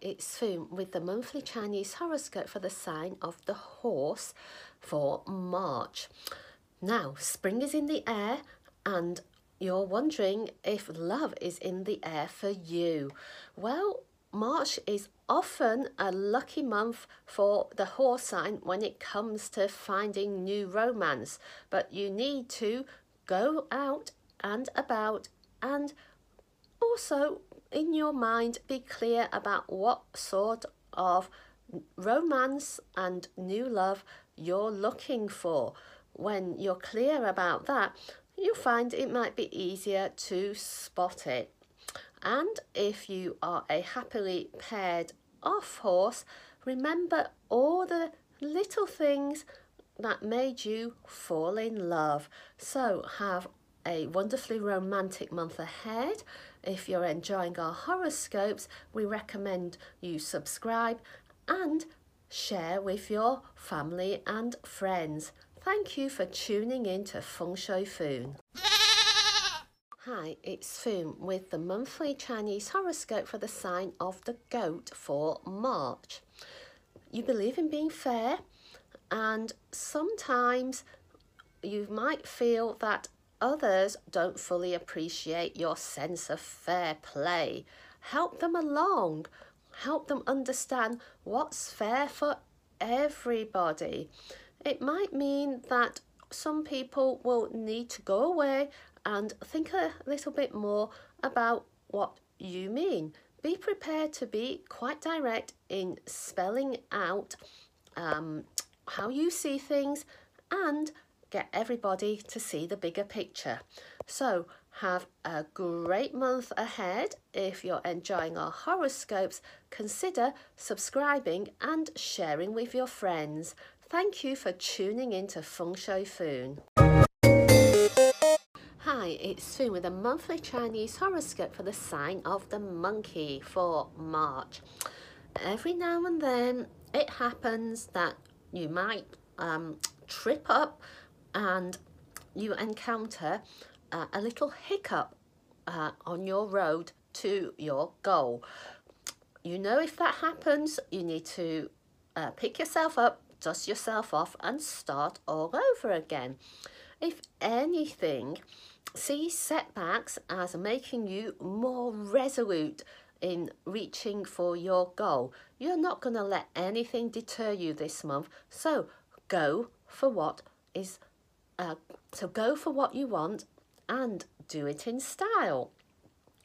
It's Foon with the monthly Chinese horoscope for the sign of the horse for March. Now, spring is in the air and you're wondering if love is in the air for you. Well, March is often a lucky month for the horse sign when it comes to finding new romance, but you need to go out and about and also in your mind be clear about what sort of romance and new love you're looking for. When you're clear about that, you'll find it might be easier to spot it. And if you are a happily paired off horse, remember all the little things that made you fall in love. So have a wonderfully romantic month ahead. If you're enjoying our horoscopes, we recommend you subscribe and share with your family and friends. Thank you for tuning in to Feng Shui Foon. Hi, it's Foon with the monthly Chinese horoscope for the sign of the goat for March. You believe in being fair, and sometimes you might feel that others don't fully appreciate your sense of fair play. Help them along. Help them understand what's fair for everybody. It might mean that some people will need to go away and think a little bit more about what you mean. Be prepared to be quite direct in spelling out um, how you see things and get everybody to see the bigger picture. So have a great month ahead. If you're enjoying our horoscopes, consider subscribing and sharing with your friends. Thank you for tuning in to Feng Shui Foon. Hi, it's Foon with a monthly Chinese horoscope for the sign of the monkey for March. Every now and then it happens that you might um, trip up and you encounter uh, a little hiccup uh, on your road to your goal. You know if that happens, you need to uh, pick yourself up, dust yourself off and start all over again. If anything, see setbacks as making you more resolute in reaching for your goal. You're not going to let anything deter you this month, so go for what is uh, so go for what you want and do it in style.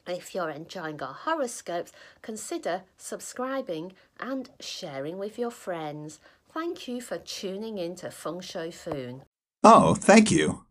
If you're enjoying our horoscopes, consider subscribing and sharing with your friends. Thank you for tuning in to Feng Shui Foon. Oh, thank you.